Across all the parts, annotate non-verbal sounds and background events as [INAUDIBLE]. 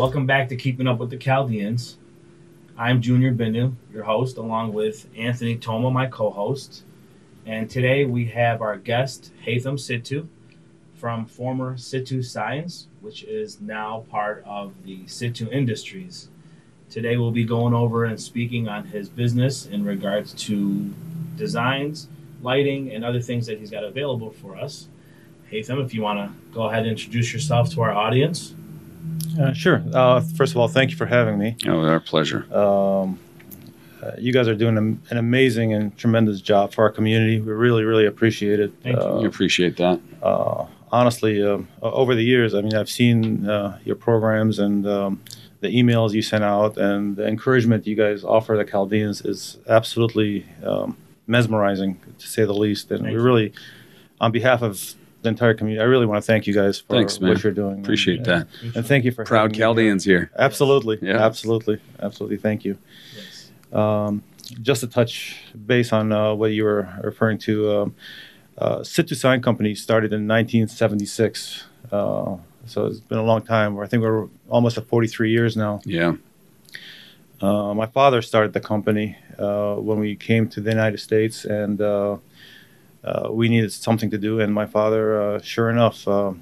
Welcome back to Keeping Up with the Chaldeans. I'm Junior Bindu, your host, along with Anthony Toma, my co-host. And today we have our guest, Haitham Sittu, from former Sittu Signs, which is now part of the Sittu Industries. Today we'll be going over and speaking on his business in regards to designs, lighting, and other things that he's got available for us. Haitham, if you want to go ahead and introduce yourself to our audience. Uh, sure. Uh, first of all, thank you for having me. Oh, our pleasure. Um, uh, you guys are doing an, an amazing and tremendous job for our community. We really, really appreciate it. Thank you. Uh, we appreciate that. uh, honestly, um, over the years, I mean, I've seen uh, your programs and um, the emails you sent out, and the encouragement you guys offer the Chaldeans is absolutely um, mesmerizing, to say the least. And Thank we really, on behalf of the entire community, I really want to thank you guys for Thanks, what you're doing. Appreciate and, that. And thank you for Proud me here. Chaldeans here. Absolutely. Yeah. Absolutely. Absolutely. Thank you. Yes. Um, just a touch base on uh, what you were referring to, um, uh, Situ Sign Company started in 1976. Uh, so it's been a long time. I think we're almost at 43 years now. Yeah. Uh, my father started the company uh, when we came to the United States, and uh, we needed something to do. And my father, uh, sure enough, uh,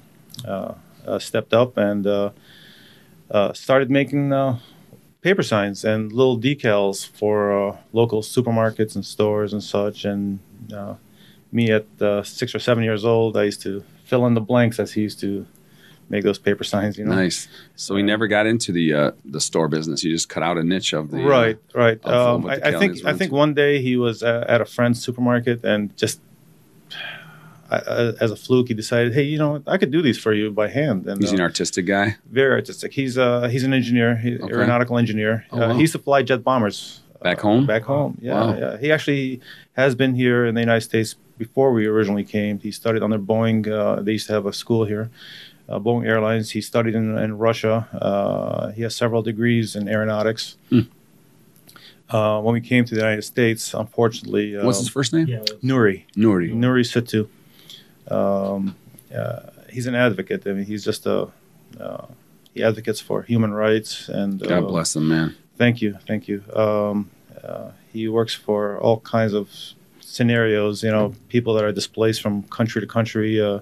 uh, uh, stepped up and uh, uh, started making uh, paper signs and little decals for uh, local supermarkets and stores and such. And uh, me, at uh, six or seven years old, I used to fill in the blanks as he used to make those paper signs. You know, Nice. So we never got into the uh, the store business. You just cut out a niche of the right, right. uh, Um, I, I think I think one day he was uh, at a friend's supermarket and just I, I, as a fluke he decided, hey, you know, I could do these for you by hand. And He's uh, an artistic guy. very artistic. He's uh he's an engineer, he, Okay. aeronautical engineer. Oh, uh, wow. He used to fly jet bombers Back uh, home? Back home, yeah, Wow. yeah. He actually has been here in the United States before we originally came. He studied under Boeing. Uh, they used to have a school here. Uh, Boeing Airlines. He studied in, in Russia. Uh, he has several degrees in aeronautics. Hmm. Uh, when we came to the United States, unfortunately, uh, What's his first name? Yeah. it was- Nuri. Nuri. Nuri Situ. Um, uh, he's an advocate. I mean, he's just a uh, he advocates for human rights and God uh, bless him, man. Thank you, thank you. Um, uh, he works for all kinds of scenarios. You know, people that are displaced from country to country. Uh,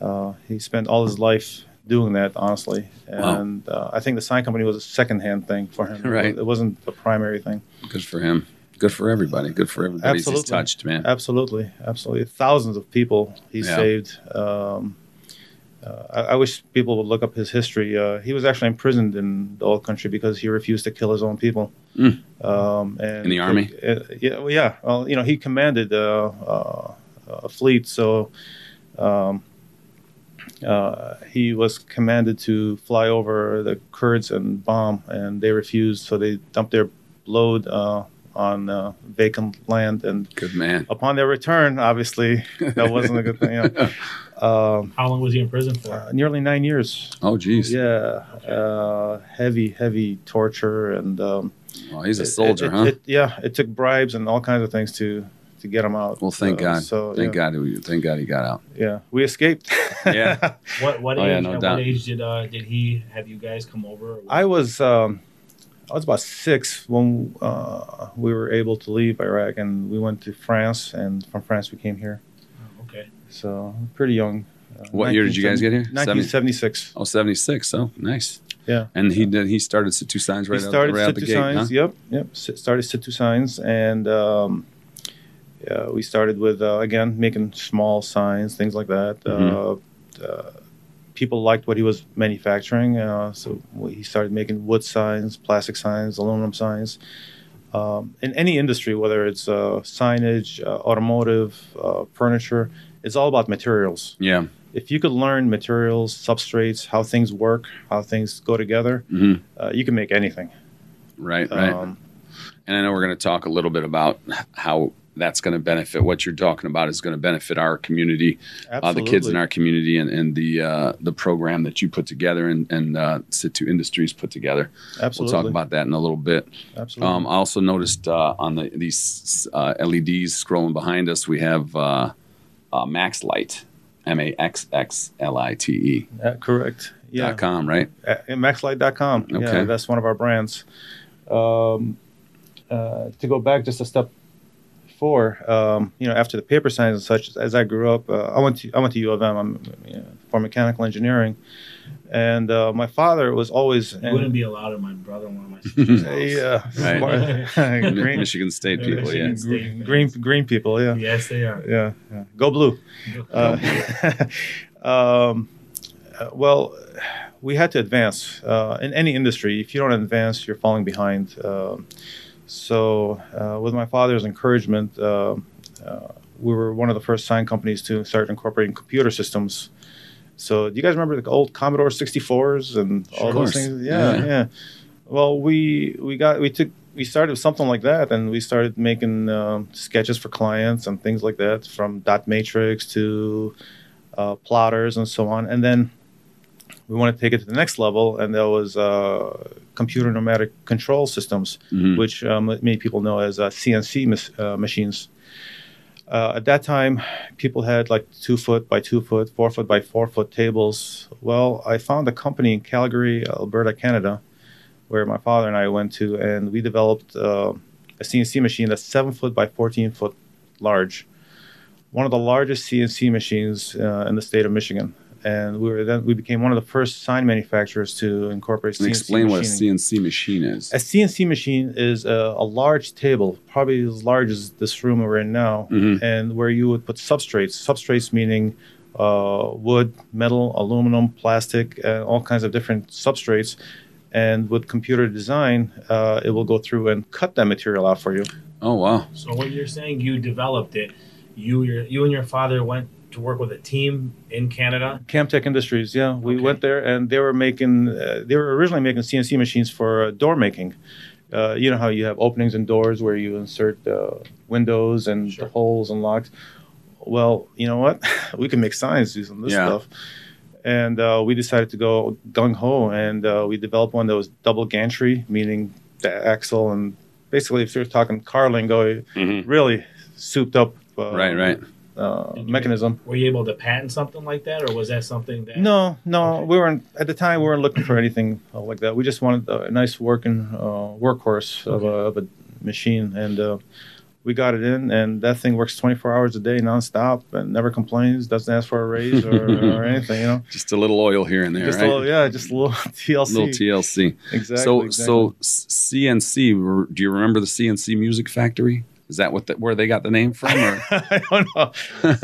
uh, he spent all his life doing that, honestly, Wow. and uh, I think the sign company was a secondhand thing for him. Right. It wasn't the primary thing. Good for him. Good for everybody. Good for everybody he's Absolutely. touched, man. Absolutely, absolutely. Thousands of people he Yeah. saved. Um, uh, I, I wish people would look up his history. Uh, he was actually imprisoned in the old country because he refused to kill his own people. Mm. Um, and In the army? Yeah, well, yeah. Well, you know, he commanded uh, uh, a fleet, so um, uh, he was commanded to fly over the Kurds and bomb, and they refused. So they dumped their load uh, on uh, vacant land, and Good man. upon their return, obviously, that wasn't a good thing. You [LAUGHS] know. um, How long was he in prison for? uh, nearly nine years. Oh, geez. Yeah, uh, heavy, heavy torture, and um, Well, he's a it- soldier, it- huh? it- yeah, it took bribes and all kinds of things to to get him out. well, thank Uh, God. So thank yeah, God. he- Thank God he got out. Yeah, we escaped. Yeah. [LAUGHS] What what Oh, age? yeah, no what age did uh, did he have you guys come over? I was um, I was about six when uh, we were able to leave Iraq, and we went to France, and from France we came here. Oh, okay. So pretty young. Uh, What year did you guys get here? 1976. Oh, 76. Oh, nice. Yeah. And he did. He started two signs right he out, started right out the Situ gate. Signs. huh? Yep, yep. S- started Situ Signs, and um, yeah, we started with uh, again making small signs, things like that. Mhm. Uh, uh, people liked what he was manufacturing, uh, so he started making wood signs, plastic signs, aluminum signs. Um, in any industry, whether it's uh, signage, uh, automotive, uh, furniture, it's all about materials. Yeah. If you could learn materials, substrates, how things work, how things go together, hmm uh, you can make anything. Right. Right. Um, and I know we're going to talk a little bit about how that's going to benefit. What you're talking about is going to benefit our community, uh, the kids in our community, and, and the uh, the program that you put together and and uh, Situ Industries put together. Absolutely. We'll talk about that in a little bit. Absolutely. Um, I also noticed uh, on the, these uh, LEDs scrolling behind us, we have uh, uh, MaxxLite, M A X X L I T E. Correct. Yeah. Dot com, right? at maxxlite.com. Okay. Yeah, that's one of our brands. Um, uh, to go back just a step before, um, you know, after the paper science and such, as I grew up, uh, I went to I went to U of M. I'm you know, for mechanical engineering, and uh, my father was always You wouldn't be allowed in my brother-in-law, my [LAUGHS] sister's yeah, Right. [LAUGHS] [LAUGHS] green, Michigan State Yeah, people, yeah. Michigan. green, green, green people. Yeah, Yes, they are. yeah, yeah. Go blue. Uh, um, uh, well, we had to advance uh, in any industry. If you don't advance, you're falling behind. Um so, uh, with my father's encouragement, uh, uh, we were one of the first sign companies to start incorporating computer systems. So, do you guys remember the old Commodore 64s and all those things? Yeah, Yeah. yeah. Well, we we got we took we started with something like that, and we started making um, sketches for clients and things like that, from dot matrix to uh, plotters and so on. And then we want to take it to the next level, and that was uh, computer nomadic control systems, Mhm. which um, many people know as uh, CNC mas- uh, machines. Uh, at that time, people had like two foot by two foot, four foot by four foot tables. Well, I found a company in Calgary, Alberta, Canada, where my father and I went to, and we developed uh, a CNC machine that's seven foot by 14 foot large. One of the largest CNC machines uh, in the state of Michigan. And we were then we became one of the first sign manufacturers to incorporate And CNC explain what a. CNC machine is. A CNC machine is a, a large table, probably as large as this room we're in now, Mhm. and where you would put substrates. Substrates meaning uh, wood, metal, aluminum, plastic, uh, all kinds of different substrates. And with computer design, uh, it will go through and cut that material out for you. Oh wow. So what you're saying, you developed it. You, your, you and your father went to work with a team in Canada. Camtech Industries, yeah, we Okay. went there and they were making. Uh, they were originally making CNC machines for uh, door making. Uh, you know how you have openings and doors where you insert uh, windows and Sure. holes and locks. Well, you know what? [LAUGHS] we can make signs using this Yeah. stuff. And uh, we decided to go gung ho, and uh, we developed one that was double gantry, meaning the axle, and basically, if you're talking car lingo, Mhm. really souped up. Uh, Right, right. Uh, you- mechanism. Were you able to patent something like that, or was that something that? No, no, Okay. we weren't at the time. We weren't looking for anything uh, like that. We just wanted a nice working uh, workhorse of, a, of a machine, and uh, we got it in. And that thing works 24 hours a day, nonstop, and never complains. Doesn't ask for a raise or, or [LAUGHS] anything. You know, Just a little oil here and there, just right? a little, yeah, just a little [LAUGHS] TLC. A little TLC. exactly. so exactly. so CNC. Do you remember the CNC Music Factory? Is that what the, where they got the name from? Or [LAUGHS] I don't know.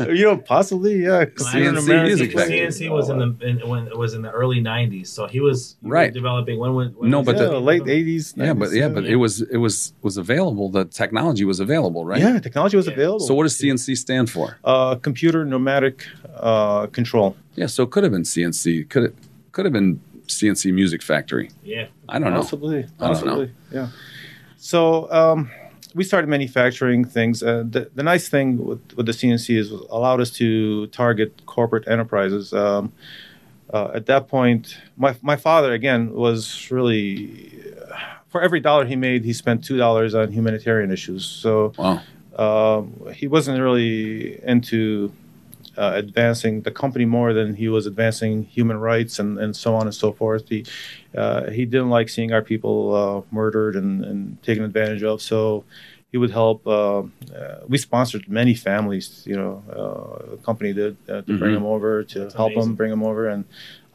[LAUGHS] you know, possibly, yeah. CNC American- music factory. CNC was in the in, when it was in the early '90s, so he was you were Right. developing when. when, when No, was but yeah, that? the- late 80s. yeah, but yeah, 90s, but it was it was was available. The technology was available, right? Yeah, technology was Yeah. available. So what does CNC stand for? uh, computer nomadic uh, control. Yeah, so it could have been CNC. Could it could have been CNC Music Factory. Yeah, I don't know. Possibly. I don't know. Possibly. Yeah. So um, we started manufacturing things. Uh, the, the nice thing with, with the CNC is it allowed us to target corporate enterprises. Um, uh, at that point, my, my father, again, was really, for every dollar he made, he spent $2 on humanitarian issues. So Wow. um, he wasn't really into uh, advancing the company more than he was advancing human rights and, and so on and so forth. He uh, he didn't like seeing our people uh, murdered and, and taken advantage of. So he would help. Uh, uh, we sponsored many families. You know, uh, the company did uh, to bring Mhm. them over to That's help amazing. them, bring them over, and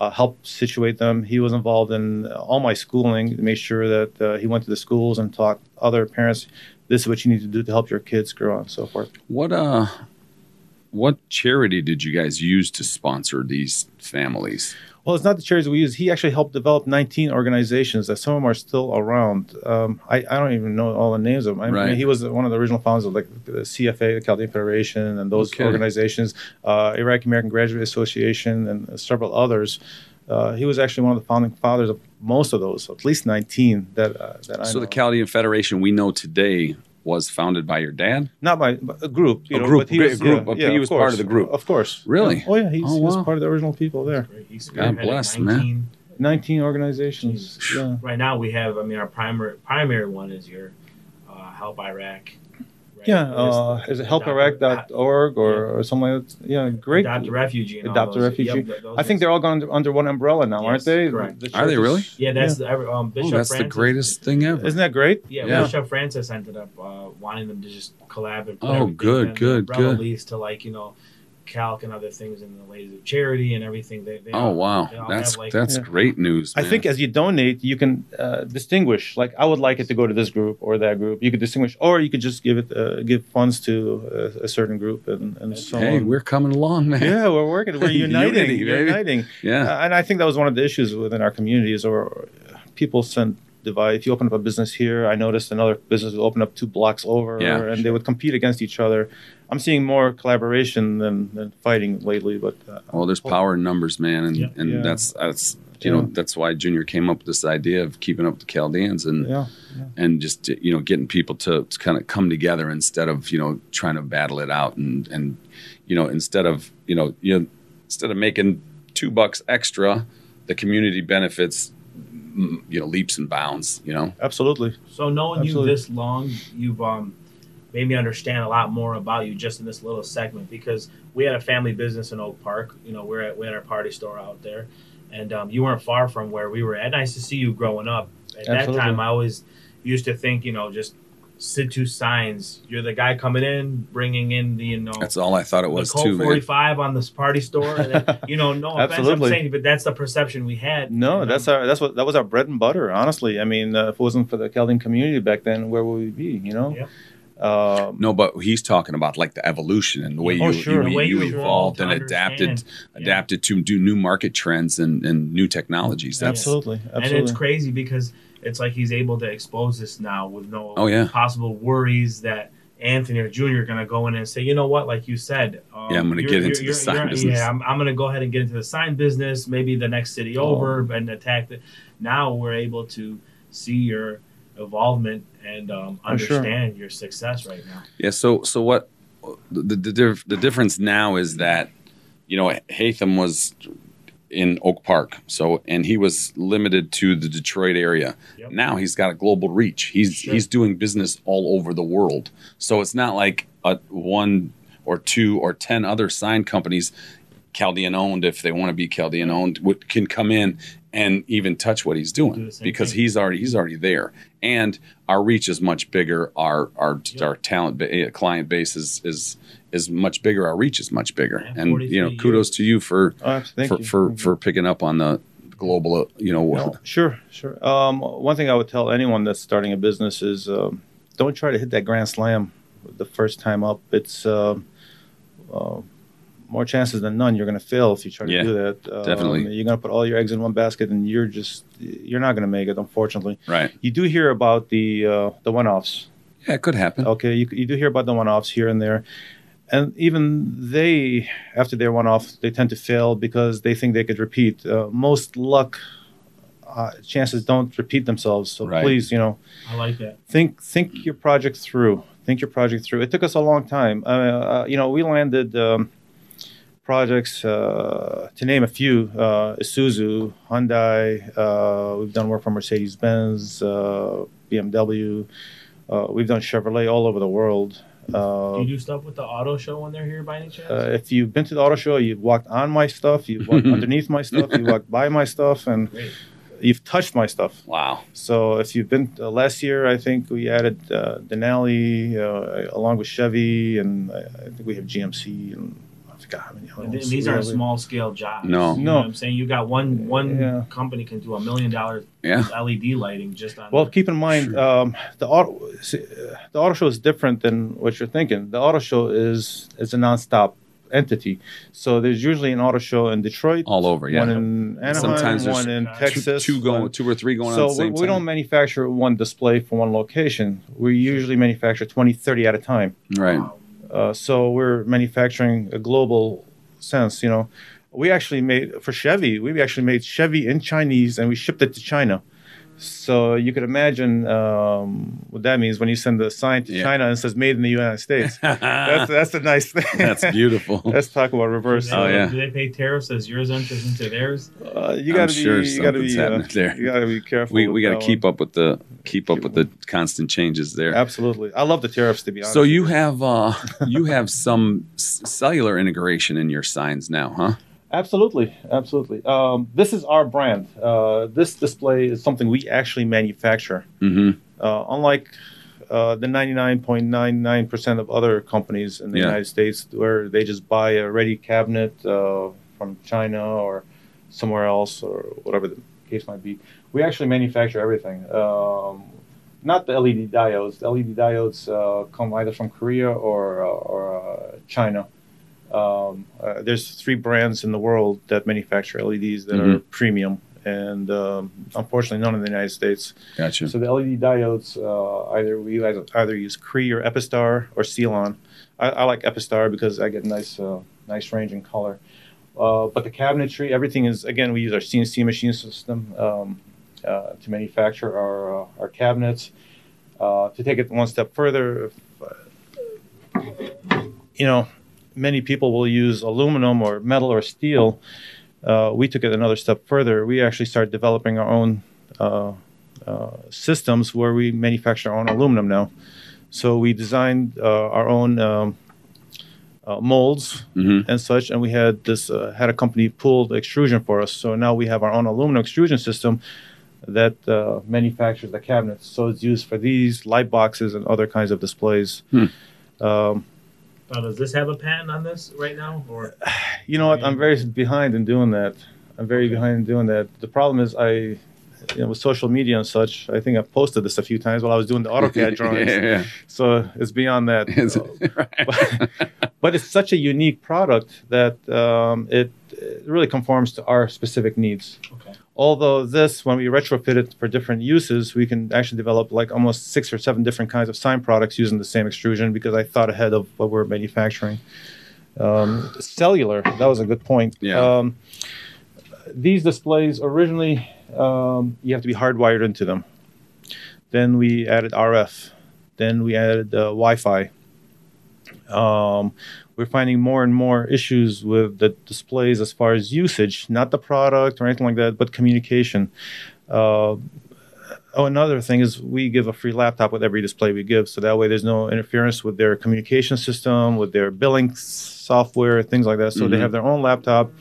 uh, help situate them. He was involved in all my schooling to make sure that uh, he went to the schools and taught other parents this is what you need to do to help your kids grow and so forth. What uh what charity did you guys use to sponsor these families? Well, it's not the charities we use. He actually helped develop 19 organizations that some of them are still around. Um, I, I don't even know all the names of them. I Right. mean, he was one of the original founders of like the CFA, the Chaldean Federation, and those Okay. organizations, uh, Iraqi American Graduate Association, and several others. Uh, he was actually one of the founding fathers of most of those, at least 19 that uh, that I So know. the Chaldean Federation we know today was founded by your dad? not by a group, you A know, group, but he a was, group, yeah, yeah, he of was part of the group. of course. Really? Oh yeah, he's, Oh, he was part of the original people there. God spearheaded bless, man. 19 19 organizations. Yeah. Right now, we have. I mean, our primary primary one is your uh, help Iraq. Right right? Yeah, uh, is it helpdirect.org or, or something like that? Yeah, great. Adopt a refugee. And Adopt a. Refugee. Yep, those I think they're all going under, under one umbrella now, aren't they? correct. The Are they really? Yeah, that's Yeah. the um, Bishop Oh, that's the greatest thing ever. Isn't that great? Yeah, Yeah. Bishop Francis ended up uh, wanting them to just collab and put Oh, good, in the good, umbrella good. lease to like you know, calc and other things in the Ladies of Charity and everything. They, they Oh all- wow, they that's like, that's Yeah. great news. I think as you donate, you can uh, distinguish. Like, I would like it to go to this group or that group. You could distinguish, or you could just give it, uh, give funds to a, a certain group, and, and so hey, on. we're coming along, man. yeah, we're working. We're [LAUGHS] uniting. Unity, We're uniting. Yeah. Uh, and I think that was one of the issues within our communities, or uh, people send divide. If you open up a business here, I noticed another business will open up two blocks over, Yeah, and they would compete against each other. I'm seeing more collaboration than, than fighting lately, but uh, Well, there's power in numbers, man, and Yeah. and Yeah. that's that's you know that's why Junior came up with this idea of keeping up with the Chaldeans and yeah, and just you know getting people to, to kind of come together instead of you know trying to battle it out and and you know instead of you know you know, instead of making two bucks extra, the community benefits you know leaps and bounds. You know, absolutely. So knowing Absolutely. you this long, you've um, made me understand a lot more about you just in this little segment because we had a family business in Oak Park. You know, we're at we had our party store out there, and um, you weren't far from where we were at. Nice to see you growing up. At that time, I always used to think, you know, just Situ signs. You're the guy coming in, bringing in the you know that's all I thought it was the Colt too, man. 45 on this party store. And then, [LAUGHS] you know, no offense, I'm Absolutely. saying, but that's the perception we had. No, And, that's our that's what that was our bread and butter. Honestly, I mean, uh, if it wasn't for the Chaldean community back then, where would we be? You know. Yep. Um, No, but he's talking about like the evolution and the way Oh, you, sure. you, The way you you evolved evolved and adapted understand. Yeah. adapted to do new market trends and, and new technologies. That's absolutely, And it's crazy because it's like he's able to expose this now with no Oh, yeah. possible worries that Anthony or Junior are going to go in and say, you know what, like you said, um, Yeah, I'm gonna you're- get into the sign business. Yeah, I'm, I'm going to go ahead and get into the sign business, maybe the next city Oh. over, and attack the. Now we're able to see your involvement and um, Oh, sure. understand your success right now. Yeah. So so what the the, the difference now is that you know Haitham was in Oak Park, so and he was limited to the Detroit area. Yep. Now he's got a global reach. He's Sure. he's doing business all over the world. So it's not like a one or two or ten other sign companies. Chaldean owned, if they want to be Chaldean owned, would, can come in and even touch what he's doing same because thing. he's already he's already there, and our reach is much bigger. Our our Yep. our talent ba- eh, client base is is is much bigger. Our reach is much bigger, Yeah, and you know, kudos years. to you for Oh, for you. for, you. for picking up on the global. uh, You know, No, sure, sure. Um, one thing I would tell anyone that's starting a business is um, don't try to hit that grand slam the first time up. It's um uh, more chances than none you're going to fail if you try Yeah, to do that. Um, definitely. you're going to put all your eggs in one basket, and you're just you're not going to make it. Unfortunately, right? you do hear about the uh, the one-offs. Yeah, it could happen. Okay, you, you do hear about the one-offs here and there, and even they, after their one-off, they tend to fail because they think they could repeat. Uh, most luck uh, chances don't repeat themselves. So Right. please, you know, I like that. think think your project through. Think your project through. It took us a long time. Uh, uh, you know, we landed um, projects uh, to name a few: uh, Isuzu, Hyundai. Uh, we've done work for Mercedes Benz, uh, BMW. Uh, we've done Chevrolet all over the world. Do Uh, you do stuff with the auto show when they're here by any chance? uh, if you've been to the auto show, you've walked on my stuff, you've walked [LAUGHS] underneath my stuff, you've walked by my stuff, and Great. you've touched my stuff. Wow. So if you've been uh, last year, I think we added uh, Denali uh, along with Chevy, and I, I think we have GMC, and I forgot how And these Yeah, aren't small scale jobs. No. You No. what I'm saying? You got one one Yeah. company can do a million dollar Yeah. LED lighting just on Well, the- keep in mind Sure. um, the auto see, uh, the auto show is different than what you're thinking. The auto show is is a nonstop entity. So there's usually an auto show in Detroit, All over. Yeah. one in Anaheim, Sometimes one in Texas, two going, one- two or three going on so at same we, time. we don't manufacture one display for one location. We usually manufacture 20, 30 at a time. right. Wow. Uh, so we're manufacturing a global sense. You know, we actually made for Chevy. We actually made Chevy in Chinese and we shipped it to China. So you could imagine um, what that means when you send the sign to Yeah. China and it says "Made in the United States." [LAUGHS] that's that's a nice thing. That's beautiful. [LAUGHS] Let's talk about reverse. Do Oh, they- yeah. Do they pay tariffs as yours enters into theirs? Uh, you I'm got to sure be. You got to something's be. Uh, happening there. you got to be careful. we we got to keep one. up with the keep up with the constant changes there. Absolutely, I love the tariffs. To be honest. So you have uh, [LAUGHS] you have some s- cellular integration in your signs now, huh? Absolutely, absolutely. Um, this is our brand. Uh, this display is something we actually manufacture. Mm-hmm. Uh, unlike uh, the 99.99% of other companies in the Yeah. United States, where they just buy a ready cabinet uh, from China or somewhere else or whatever the case might be, we actually manufacture everything. Um, not the LED diodes. The LED diodes uh, come either from Korea or uh, or uh, China. Um, uh, there's three brands in the world that manufacture LEDs that are premium, and um, unfortunately, none in the United States. Gotcha. So the LED diodes, uh, either we either, either use Cree or Epistar or Celon. I, I like Epistar because I get nice, uh, nice range and color. Uh, but the cabinetry, everything is again we use our CNC machine system um, uh, to manufacture our uh, our cabinets. Uh, to take it one step further, if, you know, many people will use aluminum or metal or steel. Uh, we took it another step further. We actually started developing our own uh, uh, systems where we manufacture our own aluminum now. So we designed uh, our own um, uh, molds hmm and such, and we had this uh, had a company pull the extrusion for us. So now we have our own aluminum extrusion system that uh, manufactures the cabinets. So it's used for these light boxes and other kinds of displays. Hmm. Um, Uh, does this have a patent on this right now? Or [SIGHS] you know what? I'm very behind in doing that. I'm very Okay. behind in doing that. The problem is I, you know, with social media and such, I think I've posted this a few times while I was doing the AutoCAD [LAUGHS] drawings. yeah, yeah. So it's beyond that. Is it? [LAUGHS] right. but it's such a unique product that um, it, it really conforms to our specific needs. okay, Although this, when we retrofit it for different uses, we can actually develop like almost six or seven different kinds of sign products using the same extrusion because I thought ahead of what we're manufacturing. Um, cellular, that was a good point. Yeah. Um, these displays originally, um, you have to be hardwired into them. Then we added RF. Then we added uh, Wi-Fi. Um, we're finding more and more issues with the displays as far as usage, not the product or anything like that, but communication. Uh, oh, another thing is we give a free laptop with every display we give, so that way there's no interference with their communication system, with their billing software, things like that. So they Mhm. have their own laptop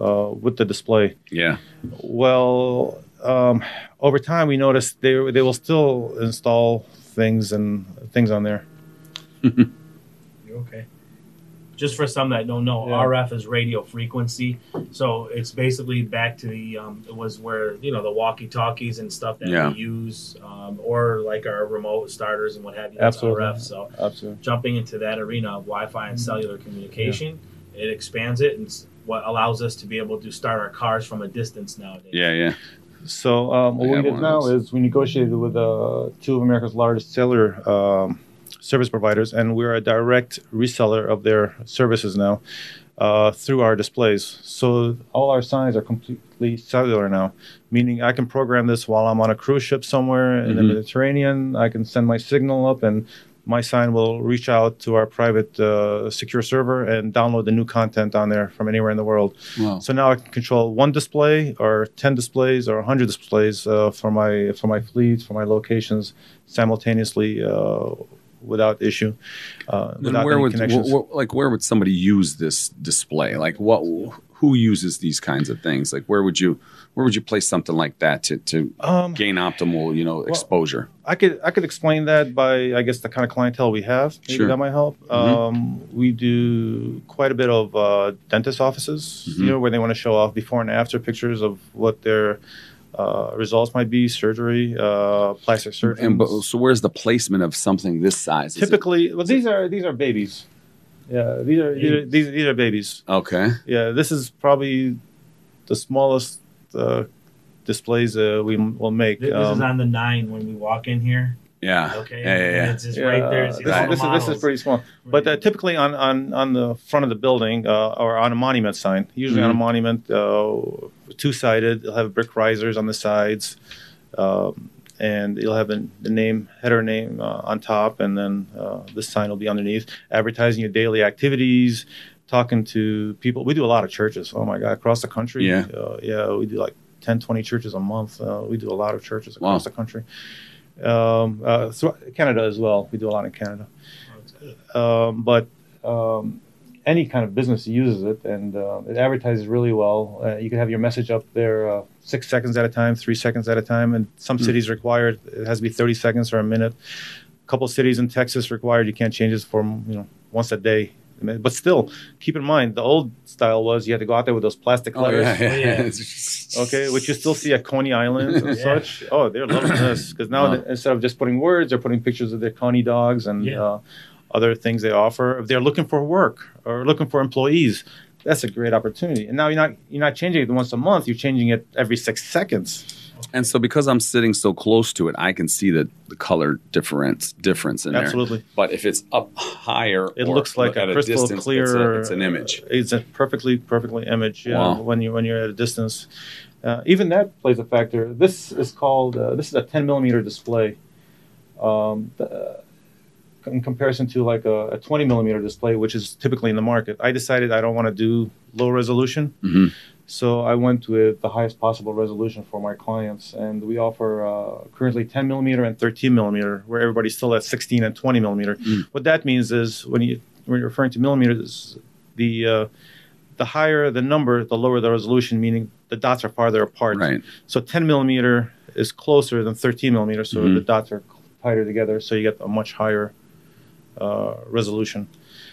uh, with the display. yeah. Well, um, over time we noticed they they will still install things and things on there. [LAUGHS] you okay? Just for some that don't know, Yeah. RF is radio frequency, so it's basically back to the um, it was where you know the walkie talkies and stuff that Yeah. we use, um, or like our remote starters and what have you. Absolutely. RF. So Absolutely. jumping into that arena of Wi-Fi Mm-hmm. and cellular communication, it expands it and what allows us to be able to start our cars from a distance nowadays. Yeah, yeah. So um, what I we did now is we negotiated with uh, two of America's largest cellular um, service providers, and we're a direct reseller of their services now uh, through our displays. So all our signs are completely cellular now, meaning I can program this while I'm on a cruise ship somewhere in the Mhm. Mediterranean. I can send my signal up, and my sign will reach out to our private uh, secure server and download the new content on there from anywhere in the world. Wow. So now I can control one display, or ten displays, or hundred displays uh, for my for my fleet, for my locations simultaneously uh, without issue. Uh, Then without where would connections. wh- wh- like where would somebody use this display? Like what? Who uses these kinds of things? Like where would you where would you place something like that to to um, gain optimal you know exposure? I could I could explain that by I guess the kind of clientele we have. Maybe Sure. that might help. Mhm. Um, we do quite a bit of uh, dentist offices, Mhm. you know, where they want to show off before and after pictures of what their uh, results might be, surgery, uh, plastic surgery. And but, so where's the placement of something this size? Is it- Typically, well, these are these are babies. Yeah, these are these are, these, these are babies. okay. Yeah, this is probably the smallest uh, displays uh, we will make. Th- This is Um, on the nine when we walk in here. Yeah. Okay, Yeah, yeah, yeah. it's just yeah, right there. It's this, all is, this, is, this is pretty small. But uh, typically on, on, on the front of the building uh, or on a monument sign, usually on a Mhm. monument, uh, two sided, they'll have brick risers on the sides. Um, and you'll have the, the name, header name uh, on top, and then uh, this sign will be underneath, advertising your daily activities, talking to people. We do a lot of churches. Oh my God, across the country. Yeah. Uh, yeah, we do like 10, 20 churches a month. Uh, we do a lot of churches Wow. across the country. Um, uh, so Canada as well. We do a lot in Canada. Um, but um, any kind of business uses it, and uh, it advertises really well. Uh, you can have your message up there uh, six seconds at a time, three seconds at a time, and some Hmm. cities require it it has to be 30 seconds or a minute. A couple cities in Texas required you can't change this for you know once a day. But still, keep in mind the old style was you had to go out there with those plastic Oh letters. yeah, yeah. yeah. [LAUGHS] Okay, which you still see at Coney Island and [LAUGHS] such. Oh, they're loving this because now Wow. instead of just putting words, they're putting pictures of their Coney dogs and uh, other things they offer. If they're looking for work or looking for employees, that's a great opportunity. And now you're not you're not changing it once a month. You're changing it every six seconds. And so because I'm sitting so close to it, I can see the, the color difference difference in there. Absolutely, But if it's up higher, it looks like a crystal distance, clear. It's, a- it's an image. uh, It's a perfectly perfectly image. Yeah, Wow. when you when you're at a distance. Uh, even that plays a factor. This is called uh, this is a 10 millimeter display. Um, the- in comparison to like a, a 20 millimeter display, which is typically in the market, I decided I don't want to do low resolution. Mhm. So I went with the highest possible resolution for my clients, and we offer uh, currently 10 millimeter and 13 millimeter, where everybody's still at 16 and 20 millimeter. Mm. What that means is when you when you're referring to millimeters, the uh, the higher the number, the lower the resolution, meaning the dots are farther apart. Right. So 10 millimeter is closer than 13 millimeter, so Mhm. the dots are tighter together, so you get a much higher uh, resolution.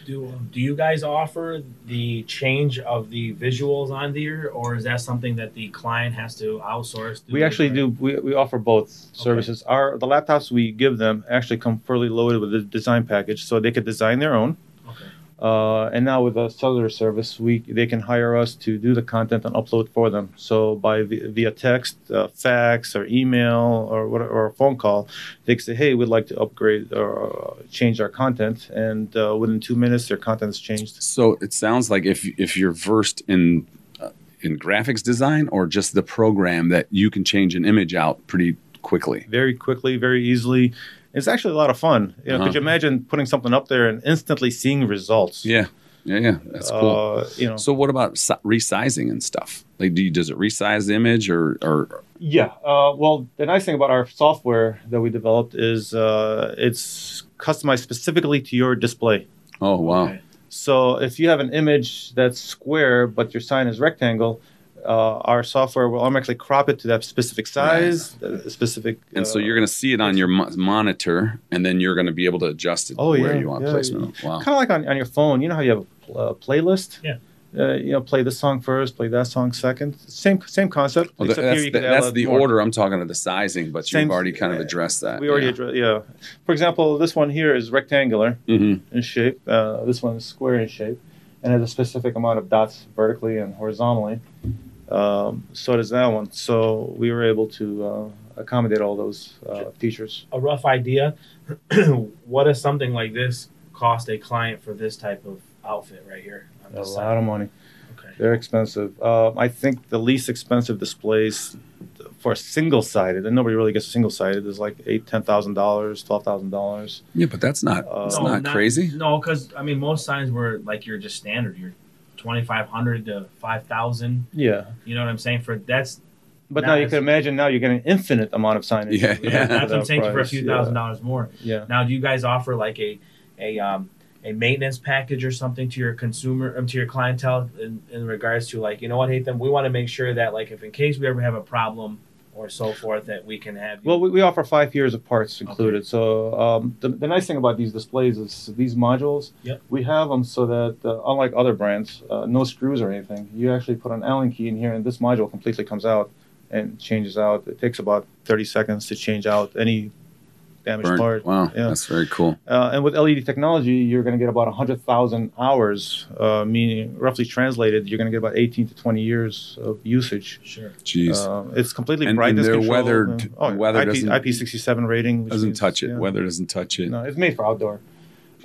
Do, do you guys offer the change of the visuals on there, or is that something that the client has to outsource? We actually do. We, we offer both services. Our the laptops we give them actually come fully loaded with a design package, so they could design their own. Uh, and now with the cellular service, we they can hire us to do the content and upload for them. So by via text, uh, fax, or email, or what, or a phone call, they can say, "Hey, we'd like to upgrade or uh, change our content," and uh, within two minutes, their content is changed. So it sounds like if if you're versed in uh, in graphics design or just the program that you can change an image out pretty quickly. very quickly, very easily. It's actually a lot of fun. You know, Uh-huh. could you imagine putting something up there and instantly seeing results? Yeah. Yeah, yeah, that's cool. Uh, you know, So what about resizing and stuff? Like, do you, does it resize the image or, or yeah. Uh, well, the nice thing about our software that we developed is uh, it's customized specifically to your display. oh wow, Okay. So if you have an image that's square but your sign is rectangle, uh, our software will automatically crop it to that specific size, the specific. and so uh, you're going to see it on your mo- monitor, and then you're going to be able to adjust it Oh, where yeah, you want yeah, placement. Wow, kind of like on, on your phone. You know how you have a pl- uh, playlist? Yeah. Uh, you know, play this song first, play that song second. Same same concept. Well, that's, here you the, that's the more. order I'm talking of the sizing, but Same- you've already kind of addressed that. We already yeah. addressed, yeah. For example, this one here is rectangular Mhm. in shape. Uh, this one is square in shape, and has a specific amount of dots vertically and horizontally. Um, so does that one. So we were able to uh, accommodate all those uh, features. A rough idea. [CLEARS THROAT] what does something like this cost a client for this type of outfit right here? on A lot side? of money. Okay. They're expensive. Uh, I think the least expensive displays for a single sided, and nobody really gets single sided, is like eight, ten thousand dollars, twelve thousand dollars. Yeah, but that's not Uh, that's No, not, crazy. No, because I mean, most signs were like you're just standard. You're twenty five hundred to five thousand. Yeah, You know what I'm saying? For that's but now you Nice. can imagine now you're getting an infinite amount of signage. Yeah, yeah, yeah. that's what I'm that saying for a few yeah. thousand dollars more. Yeah. Now, do you guys offer like a a um, a maintenance package or something to your consumer um, to your clientele in, in regards to like you know what, Haitham we want to make sure that like if in case we ever have a problem or so forth that we can have. Well, we, we offer five years of parts included. So um, the, the nice thing about these displays is these modules. Yep. We have them so that uh, unlike other brands, uh, no screws or anything. You actually put an Allen key in here, and this module completely comes out and changes out. It takes about 30 seconds to change out any damaged Burn- part. Wow, Yeah. that's very cool. Uh, and with LED technology, you're going to get about 100,000 hours, uh, meaning roughly translated, you're going to get about 18 to 20 years of usage. sure. Jeez, Uh, it's completely And- and brightness they're controlled. weathered- Oh, weather IP, doesn't- IP67 rating. doesn't means- touch it. yeah. Weather doesn't touch it. No, it's made for outdoor.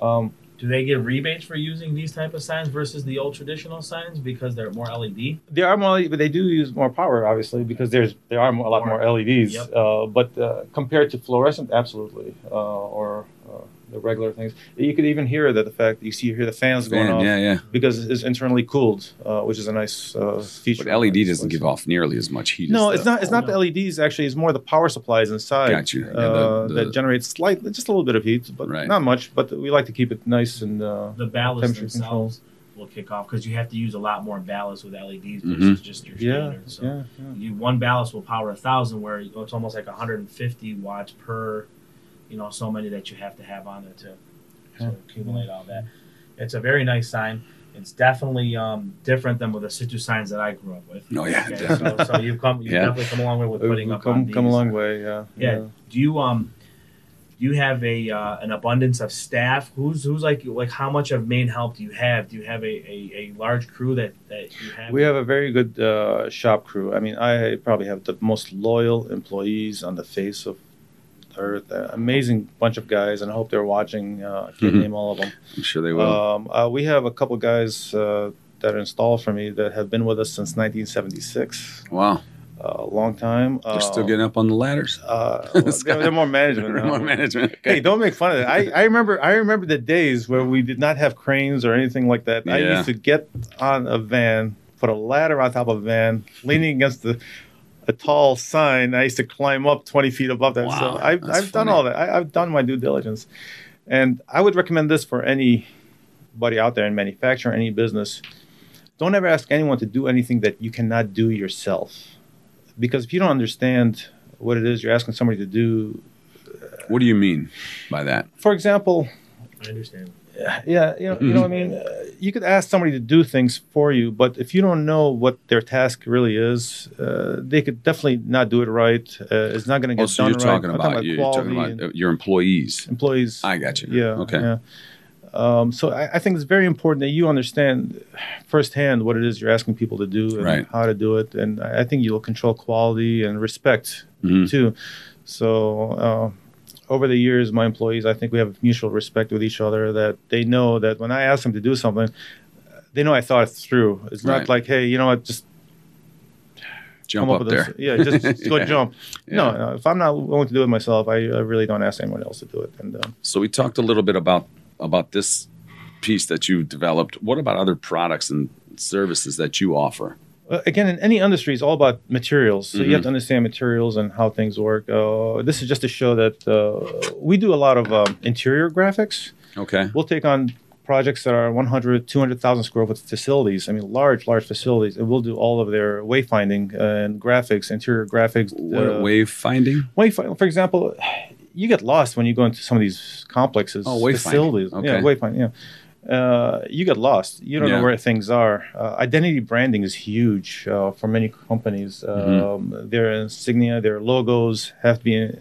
Um, Do they give rebates for using these type of signs versus the old traditional signs because they're more LED? They are more, but they do use more power, obviously, because there's there are a lot more LEDs. Yep. Uh, but uh, compared to fluorescent, absolutely, uh, or uh, the regular things, you could even hear that the fact that you see you hear the fans going Fan, off yeah, yeah. because it's internally cooled, uh, which is a nice uh, feature. But LED doesn't give off nearly as much heat. No, as it's the- not. It's not the LEDs. Actually, it's more the power supplies inside Got you. Yeah, the- uh, the- that generates slight, just a little bit of heat, but Right. not much. But we like to keep it nice and uh, The ballast Temperature themselves will kick off because you have to use a lot more ballast with LEDs versus just your yeah, standard. So yeah, yeah. you one ballast will power a thousand, where it's almost like 150 watts per, you know, so many that you have to have on there to, to accumulate all that. It's a very nice sign. It's definitely um, different than with the Situ signs that I grew up with. Oh, yeah, Okay, definitely. so, so you've come, you've Yeah. definitely come a long way with Uh, putting we've up come on these. come a long way. Yeah, Yeah. Do you um, do you have a uh, an abundance of staff? Who's who's like like how much of main help do you have? Do you have a, a, a large crew that that you have? We have a very good uh, shop crew. I mean, I probably have the most loyal employees on the face of the earth. Uh, amazing bunch of guys, and I hope they're watching. Uh, I can't Mhm. name all of them. I'm sure they will. Um, uh, we have a couple guys uh, that are installed for me that have been with us since 1976. wow. A long time. They're still getting up on the ladders. Uh, [LAUGHS] they're, they're more management. now. More management. Hey, Okay. don't make fun of it. I, I remember I remember the days where we did not have cranes or anything like that. I used to get on a van, put a ladder on top of a van, leaning against the a tall sign. I used to climb up twenty feet above that. Wow, so I've, I've done all that. I, I've done my due diligence, and I would recommend this for anybody out there in manufacturing, any business. Don't ever ask anyone to do anything that you cannot do yourself, because if you don't understand what it is you're asking somebody to do, What do you mean by that? for example, I understand. Yeah, you know, you know what I mean. Uh, you could ask somebody to do things for you, but if you don't know what their task really is, uh, they could definitely not do it right. Uh, it's not going to get Oh, so done you're right. talking about you- you're talking about your employees. employees. I got you. Yeah. Okay. Yeah. Um, so I, I think it's very important that you understand firsthand what it is you're asking people to do and Right. how to do it, and I think you'll control quality and respect Mhm. too. So uh, over the years, my employees, I think we have mutual respect with each other. That they know that when I ask them to do something, they know I thought it through. It's not Right. like, hey, you know what, just Jump come up, there. this. Yeah, just, just [LAUGHS] go Yeah. jump. Yeah. No, no, if I'm not willing to do it myself, I, I really don't ask anyone else to do it. And um, So we talked a little bit about about this piece that you developed. What about other products and services that you offer? Uh, again, in any industry, it's all about materials. So you Mhm. have to understand materials and how things work. Uh, this is just to show that uh, we do a lot of um, interior graphics. Okay. We'll take on projects that are 100, 200,000 square foot facilities. I mean, large, large facilities. And we'll do all of their wayfinding and graphics, interior graphics. What uh, wave finding? for example, you get lost when you go into some of these complexes, Oh, wayfinding. facilities. Yeah, wayfinding. Yeah. Uh, you get lost. You don't Yeah. know where things are. Uh, identity branding is huge uh, for many companies. Mm-hmm. Um, their insignia, their logos have to be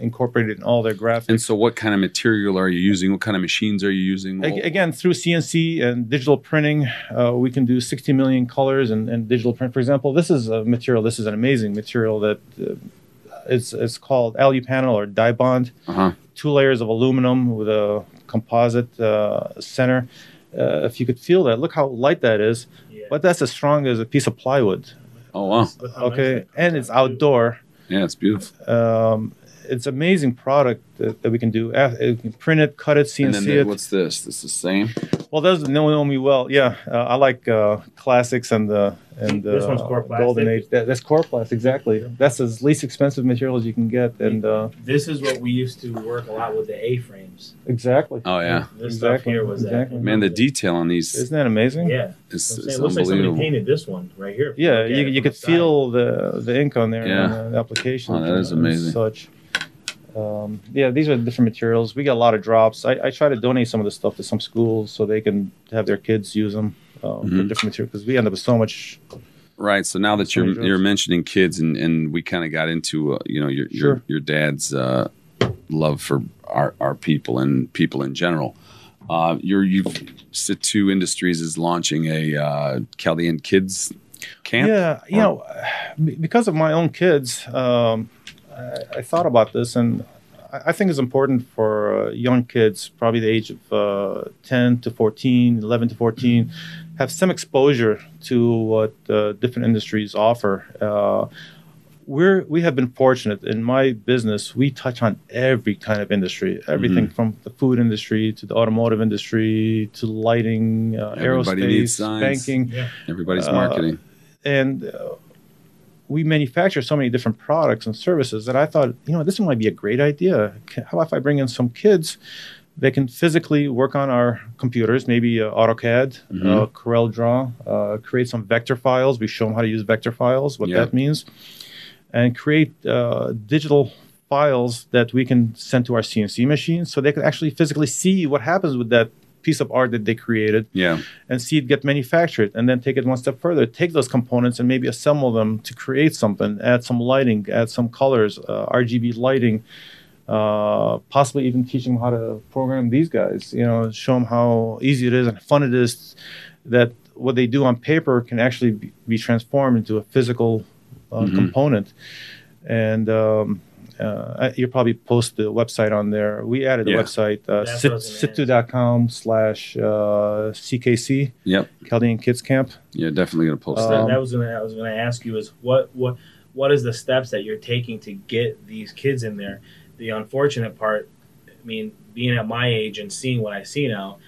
incorporated in all their graphics. And so, what kind of material are you using? What kind of machines are you using? Ag- Again, through CNC and digital printing, uh, we can do 60 million colors and, and digital print. For example, this is a material. This is an amazing material that uh, it's it's called Alupanel or Dibond. Uh-huh. Two layers of aluminum with a composite uh, center. Uh, if you could feel that, look how light that is. Yeah. But that's as strong as a piece of plywood. Oh wow! Look how nice Okay, and it's outdoor. Yeah, it's beautiful. Um, it's amazing product that, that we can do. Af- You can print it, cut it, and CNC then the, it. what's this? This is the same. Well, those that know know me well. Yeah, uh, I like uh, classics and the and the This one's core golden age. That, that's core plastic, exactly. That's as least expensive material as you can get, and uh, This is what we used to work a lot with the A frames. exactly. Oh yeah, This stuff Exactly, here was exactly. that. man, the detail on these Isn't that amazing? Yeah, it's, I'm saying, it looks like somebody painted this one right here. Yeah, you, you could the feel the the ink on there Yeah. on the application. Oh, that is amazing. Such. Um, yeah, these are different materials. We get a lot of drops. I, I try to donate some of this stuff to some schools so they can have their kids use them uh, for Mhm. different materials because we end up with so much. Right. So now that So you're you're mentioning kids, and, and we kind of got into uh, you know your your Sure. your dad's uh, love for our our people and people in general. Uh, you're you've Situ Industries is launching a uh, Chaldean Kids Camp. Yeah, you Or- know, because of my own kids, um, I, I thought about this, and I- I think it's important for uh, young kids, probably the age of uh, 10 to 14, 11 to 14, have some exposure to what uh, different industries offer. Uh, we're we have been fortunate in my business. We touch on every kind of industry, everything from the food industry to the automotive industry to lighting, uh, aerospace, banking Yeah. Everybody's Uh, marketing. and uh, we manufacture so many different products and services that I thought, you know, this might be a great idea. How about if I bring in some kids? They can physically work on our computers, maybe uh, AutoCAD, uh, Mhm. Corel Draw, uh, create some vector files. We show them how to use vector files, what Yeah. that means, and create uh, digital files that we can send to our CNC machines so they can actually physically see what happens with that piece of art that they created Yeah. and see it get manufactured and then take it one step further take those components and maybe assemble them to create something add some lighting add some colors uh, rgb lighting uh, possibly even teach them how to program these guys you know show them how easy it is and fun it is that what they do on paper can actually be, be transformed into a physical uh, Mhm. component and um, uh, you'll probably post the website on there. We added a Yeah. website, uh, That's sit, what I was gonna situ.com slash uh, CKC, Yep. Chaldean Kids Camp. Yeah. Definitely gonna post Uh, that. that, that was gonna I was gonna ask you is what what what is the steps that you're taking to get these kids in there? The unfortunate part, I mean, being at my age and seeing what I see now,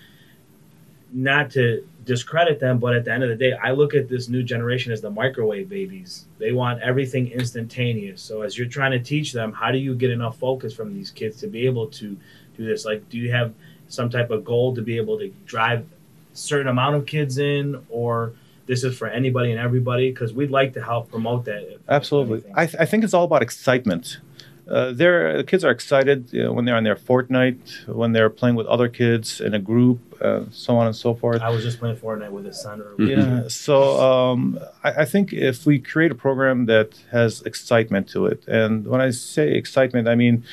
not to discredit them, but at the end of the day, I look at this new generation as the microwave babies. They want everything instantaneous. So as you're trying to teach them, how do you get enough focus from these kids to be able to do this? Like, do you have some type of goal to be able to drive a certain amount of kids in, or this is for anybody and everybody? Because we'd like to help promote that. Absolutely. I, th- I think it's all about excitement. Uh, the kids are excited you know, when they're on their Fortnite, when they're playing with other kids in a group, uh, so on and so forth. I was just playing Fortnite with his son. Yeah. So um, I, I think if we create a program that has excitement to it, and when I say excitement, I mean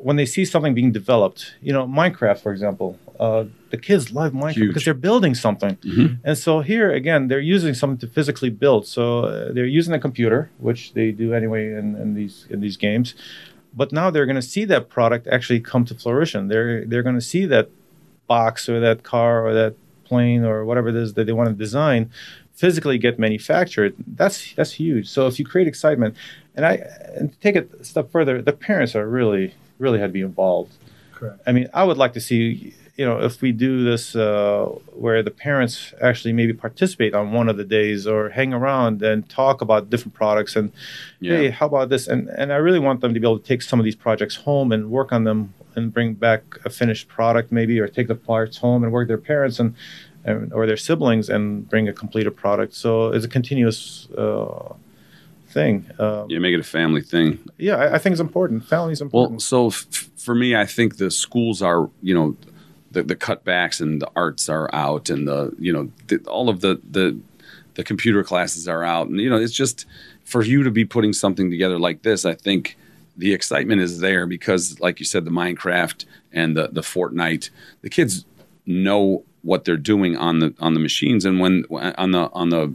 when they see something being developed. You know, Minecraft, for example. Uh, the kids love Minecraft Huge. because they're building something. Mhm. And so here again, they're using something to physically build. So uh, they're using a computer, which they do anyway in, in these in these games. But now they're going to see that product actually come to fruition. They're they're going to see that box or that car or that plane or whatever it is that they want to design physically get manufactured. That's that's huge. So if you create excitement, and I and take it a step further, the parents are really really had to be involved. Correct. I mean, I would like to see, you know, if we do this uh, where the parents actually maybe participate on one of the days or hang around and talk about different products and, Yeah. hey, how about this? And and I really want them to be able to take some of these projects home and work on them and bring back a finished product maybe, or take the parts home and work with their parents and, and or their siblings and bring a completed product. So it's a continuous. Uh, thing um, Yeah. Make it a family thing. yeah I, I think it's important family's important Well, so f- for me, I think the schools are, you know, the, the cutbacks and the arts are out, and the, you know, the, all of the the the computer classes are out, and you know, it's just for you to be putting something together like this. I think the excitement is there because, like you said, the Minecraft and the the Fortnite, the kids know what they're doing on the on the machines, and when on the on the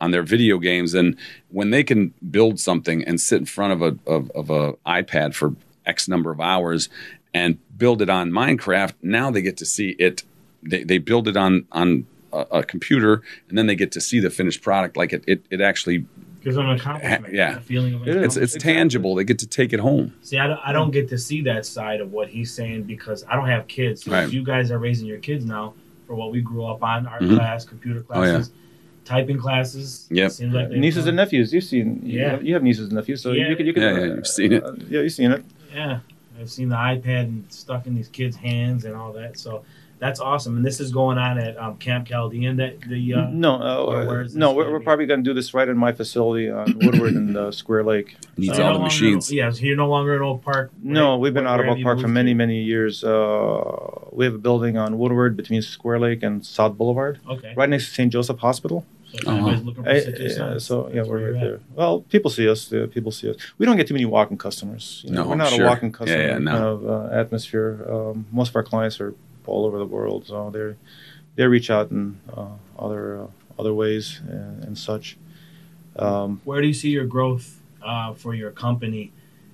on their video games and when they can build something and sit in front of a of, of a iPad for X number of hours and build it on Minecraft, now they get to see it. They, they build it on on a, a computer and then they get to see the finished product. Like it it, it actually Gives them an accomplishment. Yeah. A feeling of It is. it's Exactly. tangible. They get to take it home. See, I don't, I don't get to see that side of what he's saying because I don't have kids. So Right. You guys are raising your kids now for what we grew up on art Mhm. class, computer Oh, yeah. Classes, typing classes. Yep. Seems like they- nieces and nephews. You've seen, you Yeah. have, you have nieces and nephews, so Yeah. you could, you could, Yeah, yeah, you've seen it. uh, yeah, you've seen it. Yeah. I've seen the iPad and stuck in these kids' hands and all that. So that's awesome. And this is going on at um, Camp Chaldean. That the uh, no, uh, where is no, we're, we're probably going to do this right in my facility on [COUGHS] Woodward and uh, Square Lake. Needs you're all no the longer- machines. Yeah, so you're no longer in Oak Park. No, we've been Where- out of where Oak Park for many, to? many years. Uh, we have a building on Woodward between Square Lake and South Boulevard, Okay. right next to St. Joseph Hospital. So Uh-huh. anybody's looking for I- yeah, so yeah, we're where right there. Well, people see us. Uh, people see us. We don't get too many walking customers. You know, No, we're not sure. a walking Yeah, customer yeah, no. kind of uh, atmosphere. Um, most of our clients are all over the world, so they they reach out in uh, other uh, other ways and, and such. Um, Where do you see your growth uh, for your company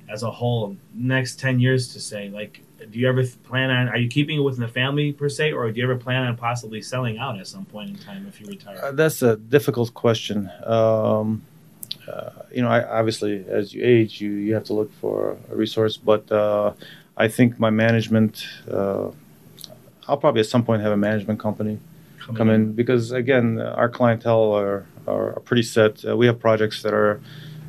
as a whole, next ten years to say like. Do you ever plan on? Are you keeping it within the family per se, or do you ever plan on possibly selling out at some point in time if you retire? Uh, that's a difficult question. Um, uh, you know, I, obviously, as you age, you, you have to look for a resource. But uh, I think my management, uh, I'll probably at some point have a management company come in because, again, our clientele are, are, pretty set. Uh, we have projects that are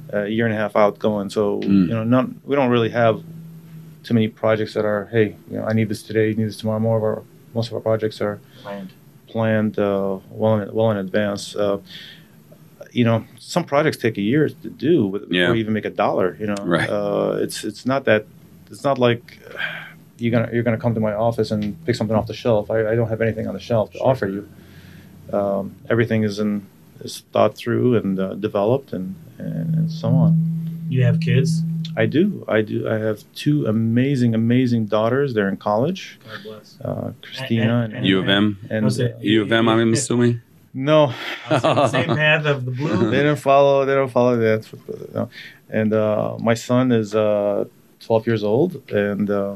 a year and a half out going. So, Mm. you know, not, we don't really have too many projects that are, hey, you know, I need this today, you need this tomorrow. More of our, most of our projects are planned. planned uh, well in, well in advance. Uh, you know, some projects take a year to do before Yeah. you even make a dollar. You know, Right. uh, it's it's not that it's not like uh, you're gonna you're gonna come to my office and pick something off the shelf. I, I don't have anything on the shelf to Sure. offer you. Um, everything is in is thought through and uh, developed and, and and so on. You have kids. I do. I do. I have two amazing, amazing daughters. They're in college. God bless. Uh, Christina and, and- U of M. and Was it- uh, U of M. I'm [LAUGHS] assuming. no, I was the same path of the blue. [LAUGHS] they don't follow. They don't follow that. No. And uh, my son is uh, 12 years old, and uh,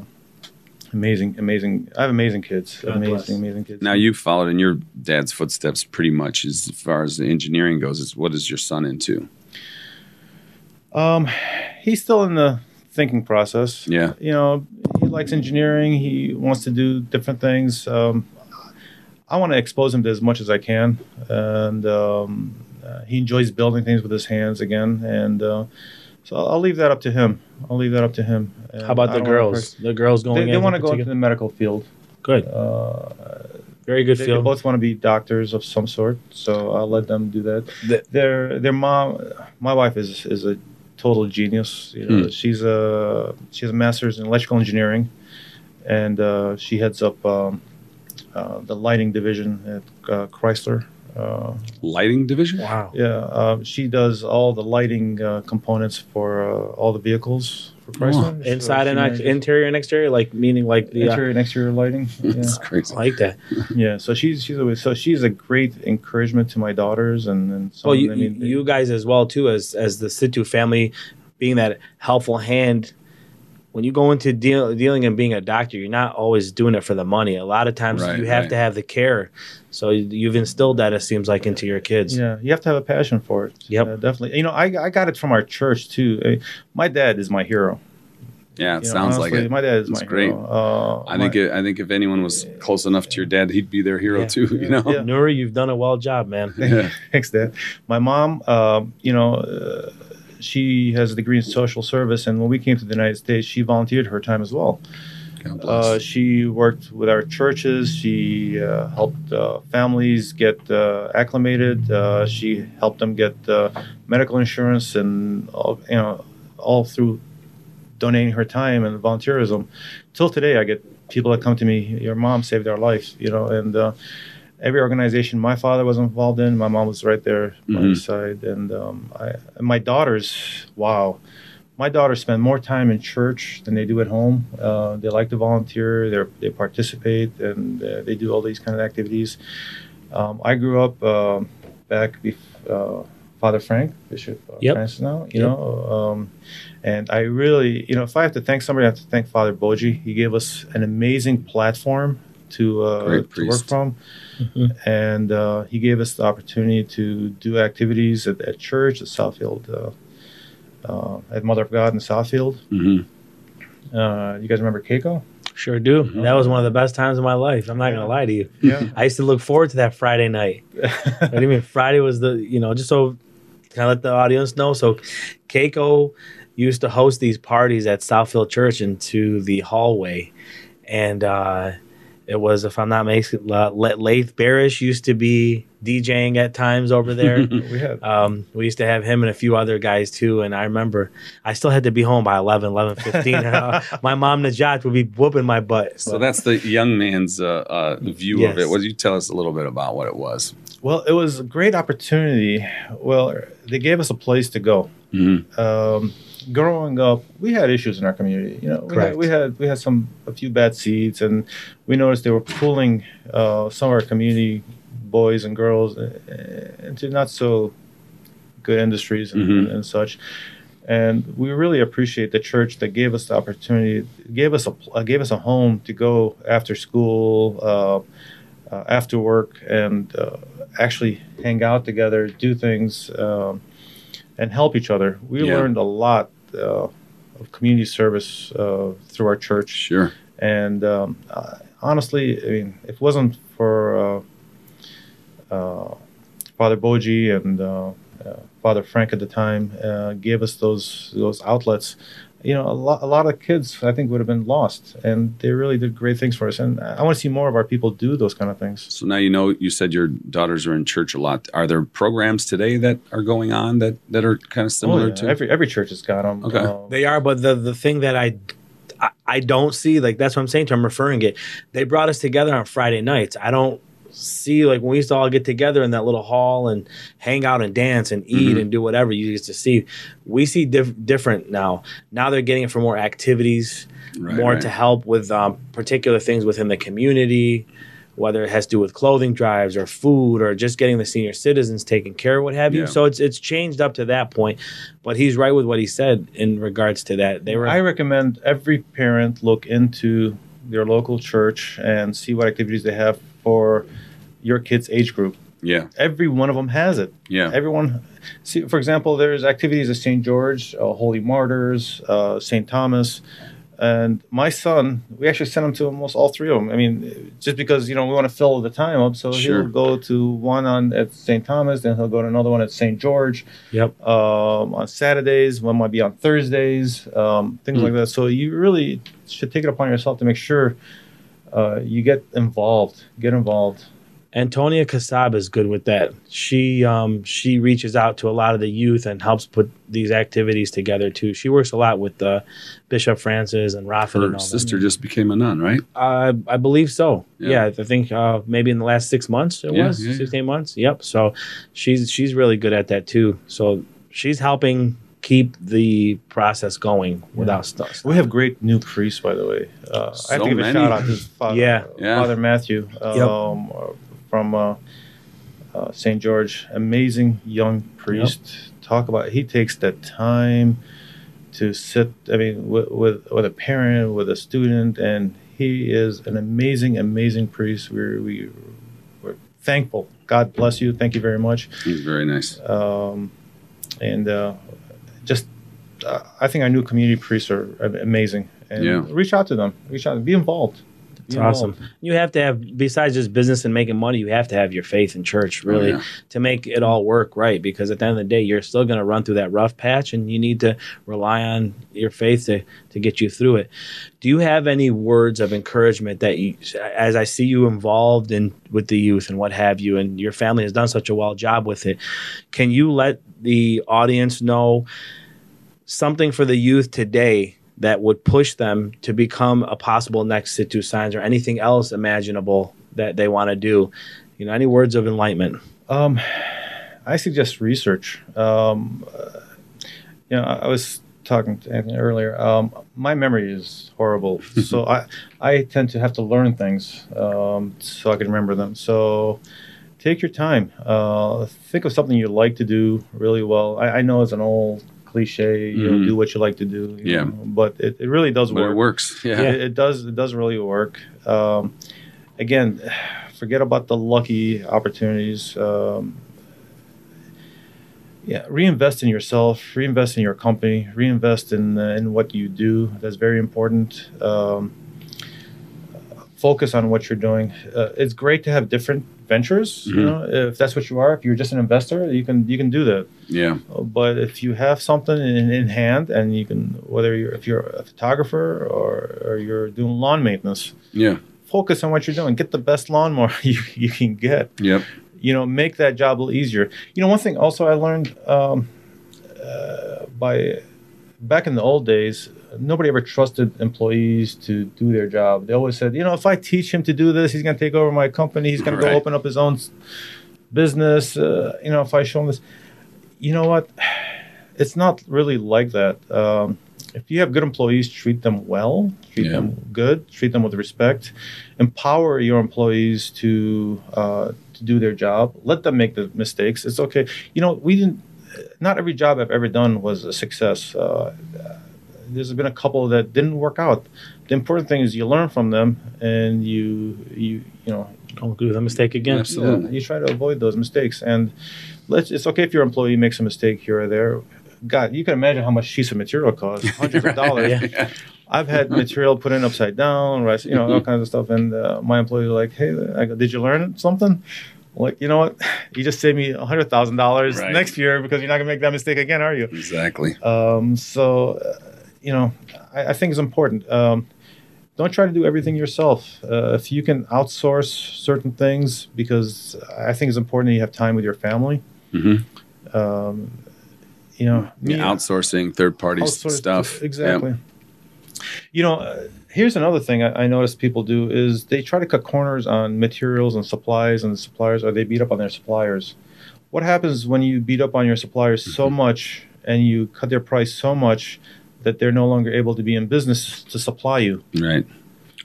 amazing, amazing. I have amazing kids. God amazing, bless. amazing kids. Now you followed in your dad's footsteps pretty much as far as the engineering goes. Is what is your son into? Um, he's still in the thinking process. Yeah. You know, he likes engineering. He wants to do different things. Um, I want to expose him to as much as I can, and um, uh, he enjoys building things with his hands again. And uh, so I'll, I'll leave that up to him. I'll leave that up to him. And How about the don't girls? The girls going. they in want to go into the medical field. Good, Uh, very good they, they field. both want to be doctors of some sort, so I'll let them do that. The- their their mom, my wife is is a total genius. You know, Hmm. she's a she has a master's in electrical engineering, and uh, she heads up um, uh, the lighting division at uh, Chrysler. Uh, Lighting division. Wow. yeah, uh, she does all the lighting uh, components for uh, all the vehicles for Chrysler. So Inside she and ex- interior and exterior, like meaning like the. Uh, interior and exterior lighting. [LAUGHS] Yeah. That's crazy. I like that. Yeah, so she's she's always so she's a great encouragement to my daughters and and so Well, you, I mean, you guys as well too, as as the Situ family, being that helpful hand. When you go into deal, dealing and being a doctor, you're not always doing it for the money. A lot of times, Right, you have right. to have the care. So you've instilled that. It seems like into your kids. yeah, you have to have a passion for it. Yep. Uh, definitely. You know, I I got it from our church too. Uh, my dad is my hero. Yeah, it You know, sounds like it. My dad is It's my great. hero. Uh, I think it, I think if anyone was close enough to your dad, he'd be their hero Yeah. too. You know. Yeah. Nuri, you've done a well job, man. Yeah. [LAUGHS] Thanks, Dad. My mom, um, you know, uh, she has a degree in social service, and when we came to the United States, she volunteered her time as well. Uh, she worked with our churches. She uh, helped uh, families get uh, acclimated. Uh, she helped them get uh, medical insurance, and all, you know, all through donating her time and volunteerism. Till today, I get people that come to me. Your mom saved our life, you know, and uh, every organization my father was involved in, my mom was right there by Mhm. his side. And um, I, and my daughters, wow my daughters spend more time in church than they do at home. Uh, they like to volunteer. They they participate and uh, they do all these kind of activities. Um, I grew up um back before uh, Father Frank Bishop uh, Yep. Francis now, you Yep. know, um, and I really, you know, if I have to thank somebody, I have to thank Father Boji. He gave us an amazing platform to uh, to work from, Mhm. and uh, he gave us the opportunity to do activities at, at church at Southfield. Uh, uh, at Mother of God in Southfield. hmm Uh, you guys remember Keiko? Sure do. Mhm. That was one of the best times of my life. I'm not Yeah. gonna lie to you. Yeah. I used to look forward to that Friday night. [LAUGHS] What do you mean? Friday was the you know just so kind of let the audience know. So Keiko used to host these parties at Southfield Church into the hallway, and uh, it was if I'm not mistaken, uh, Lath Barish used to be DJing at times over there. [LAUGHS] we had. Um, we used to have him and a few other guys too. And I remember I still had to be home by 11, 11, 15. uh, [LAUGHS] my mom, Najat, would be whooping my butt. So that's the young man's uh, uh, view of Yes. it. Would you tell us a little bit about what it was? Well, it was a great opportunity. Well, they gave us a place to go. hmm Um, growing up, we had issues in our community. You know, we had, we had we had some a few bad seeds, and we noticed they were pulling uh, some of our community boys and girls uh, into not so good industries and, Mhm. and such. and we really appreciate the church that gave us the opportunity, gave us a uh, gave us a home to go after school, uh, uh, after work, and uh, actually hang out together, do things, um, and help each other. We Yeah. learned a lot uh, of community service uh, through our church, Sure. and um, uh, honestly, I mean, if it wasn't for uh, uh, Father Boji and uh, uh, Father Frank at the time uh, gave us those those outlets. You know, a lot, a lot of kids I think would have been lost, and they really did great things for us. And I want to see more of our people do those kind of things. So now you know. You said your daughters are in church a lot. Are there programs today that are going on that that are kind of similar Oh, yeah. to? every every church has got them. Okay. Um, they are, but the the thing that I, I I don't see like that's what I'm saying to. I'm referring it. They brought us together on Friday nights. I don't see like when we used to all get together in that little hall and hang out and dance and eat Mhm. and do whatever you used to see. We see diff- different now. Now they're getting it for more activities, Right, more right. to help with um, particular things within the community. Whether it has to do with clothing drives or food or just getting the senior citizens taken care of, what have you. Yeah. So it's it's changed up to that point. But he's right with what he said in regards to that. They were I recommend every parent look into their local church and see what activities they have for your kid's age group. Yeah. Every one of them has it. Yeah. Everyone, see, for example, there's activities at St. George, uh, Holy Martyrs, uh, St. Thomas, and my son. We actually sent him to almost all three of them. I mean, just because you know we want to fill the time up, so Sure. he'll go to one on at St. Thomas, then he'll go to another one at St. George Yep. um, on Saturdays. One might be on Thursdays, um, things Mm. like that. So you really should take it upon yourself to make sure uh, you get involved. Get involved. Antonia Casab is good with that. She um she reaches out to a lot of the youth and helps put these activities together too. She works a lot with uh, Bishop Francis and Rafa and Her all sister Them. just became a nun, right? Uh, I believe so. Yeah. Yeah, I think uh, maybe in the last six months it Yeah, was yeah, yeah. sixteen months. Yep. So she's she's really good at that too. So she's helping keep the process going without stuff. We have great new priests, by the way. Uh, I have to give many. a shout out to Father, Yeah. Yeah. Father Matthew um, uh, from uh, uh, St. George. Amazing young priest. Talk about he takes the time to sit. I mean, with, with with a parent, with a student, and he is an amazing, amazing priest. We're we, we're thankful. God bless you. Thank you very much He's very nice. um, and uh, just uh, I think our new community priests are amazing. And Yeah. reach out to them. Reach out. Be involved. Be It's awesome. You have to have, besides just business and making money, you have to have your faith in church, really, Oh, yeah. to make it all work right. Because at the end of the day, you're still going to run through that rough patch, and you need to rely on your faith to to get you through it. Do you have any words of encouragement that you, as I see you involved in with the youth and what have you, and your family has done such a well job with it? Can you let the audience know something for the youth today? That would push them to become a possible next Situ signs or anything else imaginable that they want to do. You know, any words of enlightenment? Um, I suggest research. Um, uh, you know, I, was talking to Anthony earlier. Um, my memory is horrible, [LAUGHS] so I I tend to have to learn things um, so I can remember them. So take your time. Uh, think of something you like to do really well. I, I know it's an old cliche. You know, Mhm. do what you like to do. Yeah. know, but it, it really does But work. it works. Yeah. It, it does. It does really work. Um, again, forget about the lucky opportunities. Um, yeah, reinvest in yourself. Reinvest in your company. Reinvest in uh, in what you do. That's very important. Um, focus on what you're doing. Uh, it's great to have different ventures. You Mhm. know, if that's what you are. If you're just an investor, you can you can do that. Yeah. But if you have something in, in hand and you can, whether you're if you're a photographer or, or you're doing lawn maintenance, Yeah. focus on what you're doing. Get the best lawnmower [LAUGHS] you, you can get. Yep. You know, make that job a little easier. You know, one thing also I learned um, uh, by back in the old days, nobody ever trusted employees to do their job. They always said, you know, if I teach him to do this, he's going to take over my company. He's going to go open up his own business. Uh, you know, if I show him this, you know what? [SIGHS] It's not really like that. Um, if you have good employees, treat them well, treat Yeah. them good, treat them with respect, empower your employees to uh, to do their job. Let them make the mistakes. It's okay. You know, we didn't. not every job I've ever done was a success. Uh, there's been a couple that didn't work out. The important thing is you learn from them and you you you know Don't do the mistake again. Absolutely. yeah, you try to avoid those mistakes. And let's it's okay if your employee makes a mistake here or there. God, you can imagine how much piece of material costs, [LAUGHS] hundreds of dollars. Yeah. I've had material put in upside down, right? You know, all kinds of stuff. And uh, my employees are like, "Hey, I go, did you learn something?" I'm like, you know what? [LAUGHS] You just saved me a hundred thousand dollars Right. next year because you're not gonna make that mistake again, are you? Exactly. Um, so, uh, you know, I, I think it's important. Um, don't try to do everything yourself. Uh, if you can outsource certain things, because I think it's important that you have time with your family. hmm Um, you know, me- Yeah, outsourcing third party stuff. Exactly. You know, uh, here's another thing I, I notice people do is they try to cut corners on materials and supplies and suppliers, or they beat up on their suppliers. What happens when you beat up on your suppliers so Mm-hmm. much and you cut their price so much that they're no longer able to be in business to supply you? Right.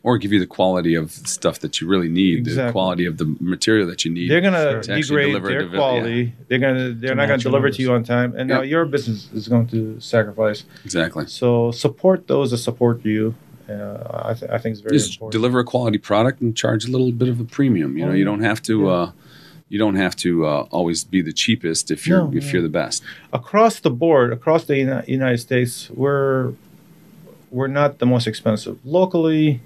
Or give you the quality of stuff that you really need, the quality of the material that you need. They're gonna To degrade their to the- quality. They're gonna they're To not gonna match your deliver to you on time, and now your business is going to sacrifice. exactly. So support those that support you. Uh, I, th- I think it's very Just important. deliver a quality product and charge a little bit of a premium. You know, Oh, you don't have to. Yeah. Uh, you don't have to uh, always be the cheapest if you're No, if no. you're the best. across the board, across the Uni- United States, we're we're not the most expensive. Locally,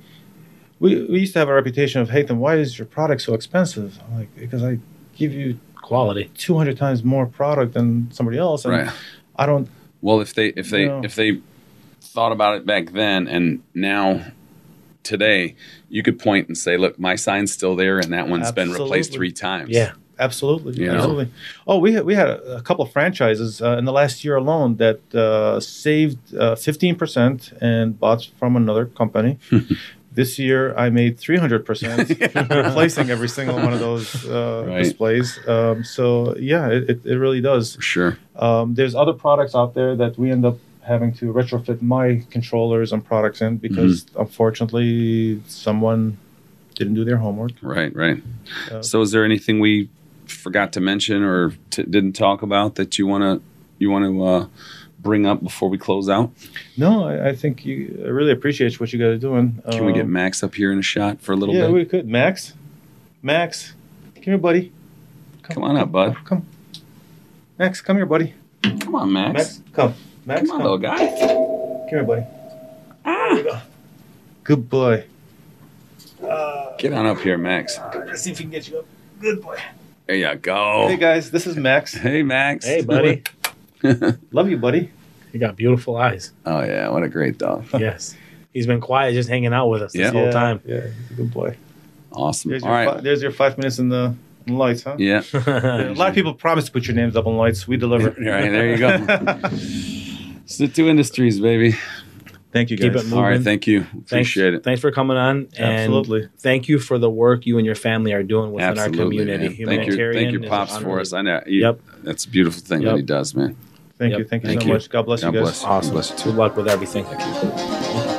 we, we used to have a reputation of, hey, then why is your product so expensive? I'm like, because I give you Quality. 200 times more product than somebody else. And Right. I don't, Well, if they if they Yeah. if they thought about it back then and now today, you could point and say, "Look, my sign's still there, and that one's been replaced three times." Yeah. absolutely. You know? absolutely. Oh, we had, we had a, a couple of franchises uh, in the last year alone that uh, saved uh, 15% and bought from another company. [LAUGHS] this year, I made 300%. [LAUGHS] replacing every single one of those uh, Right. displays. Um, so yeah, it, it, it really does. for sure. Um, there's other products out there that we end up having to retrofit my controllers and products in because Mm-hmm. unfortunately someone didn't do their homework. Right, right. Uh, so, is there anything we forgot to mention or t- didn't talk about that you want to you want to uh, bring up before we close out? No, I, I think you. I really appreciate what you guys are doing. Can we get Um, Max up here in a shot for a little yeah, bit? Yeah, we could. Max, Max, come here, buddy. Come on up, bud. Come, Max, come here, buddy. Come on, Max. Max, come. Max, Come on, little guy. Come here, buddy. There you go. Good boy. Uh, Get on up here, Max. let's see if we can get you up. Good boy. There you go. Hey guys, this is Max. Hey, Max. Hey, buddy. [LAUGHS] Love you, buddy. You got beautiful eyes. Oh yeah, what a great dog. [LAUGHS] Yes. He's been quiet, just hanging out with us this Yeah. whole time. Yeah, he's a good boy. Awesome. There's All your, fi- there's your five minutes in the, in lights, huh? Yeah. [LAUGHS] A lot of people promise to put your names up on lights. We deliver. Right, there you go. It's the two industries, baby. Thank you, Keep guys. it All right, thank you. Thanks, Appreciate it. Thanks for coming on. And Absolutely. Thank you for the work you and your family are doing within Absolutely, our community. man. Thank you, thank you, pops, for us. I know. You, Yep. That's a beautiful thing Yep. that he does, man. Thank Yep. you. Thank you Thank so you. much. God bless God you guys. bless. Awesome. Bless you too. Good luck with everything. Thank you.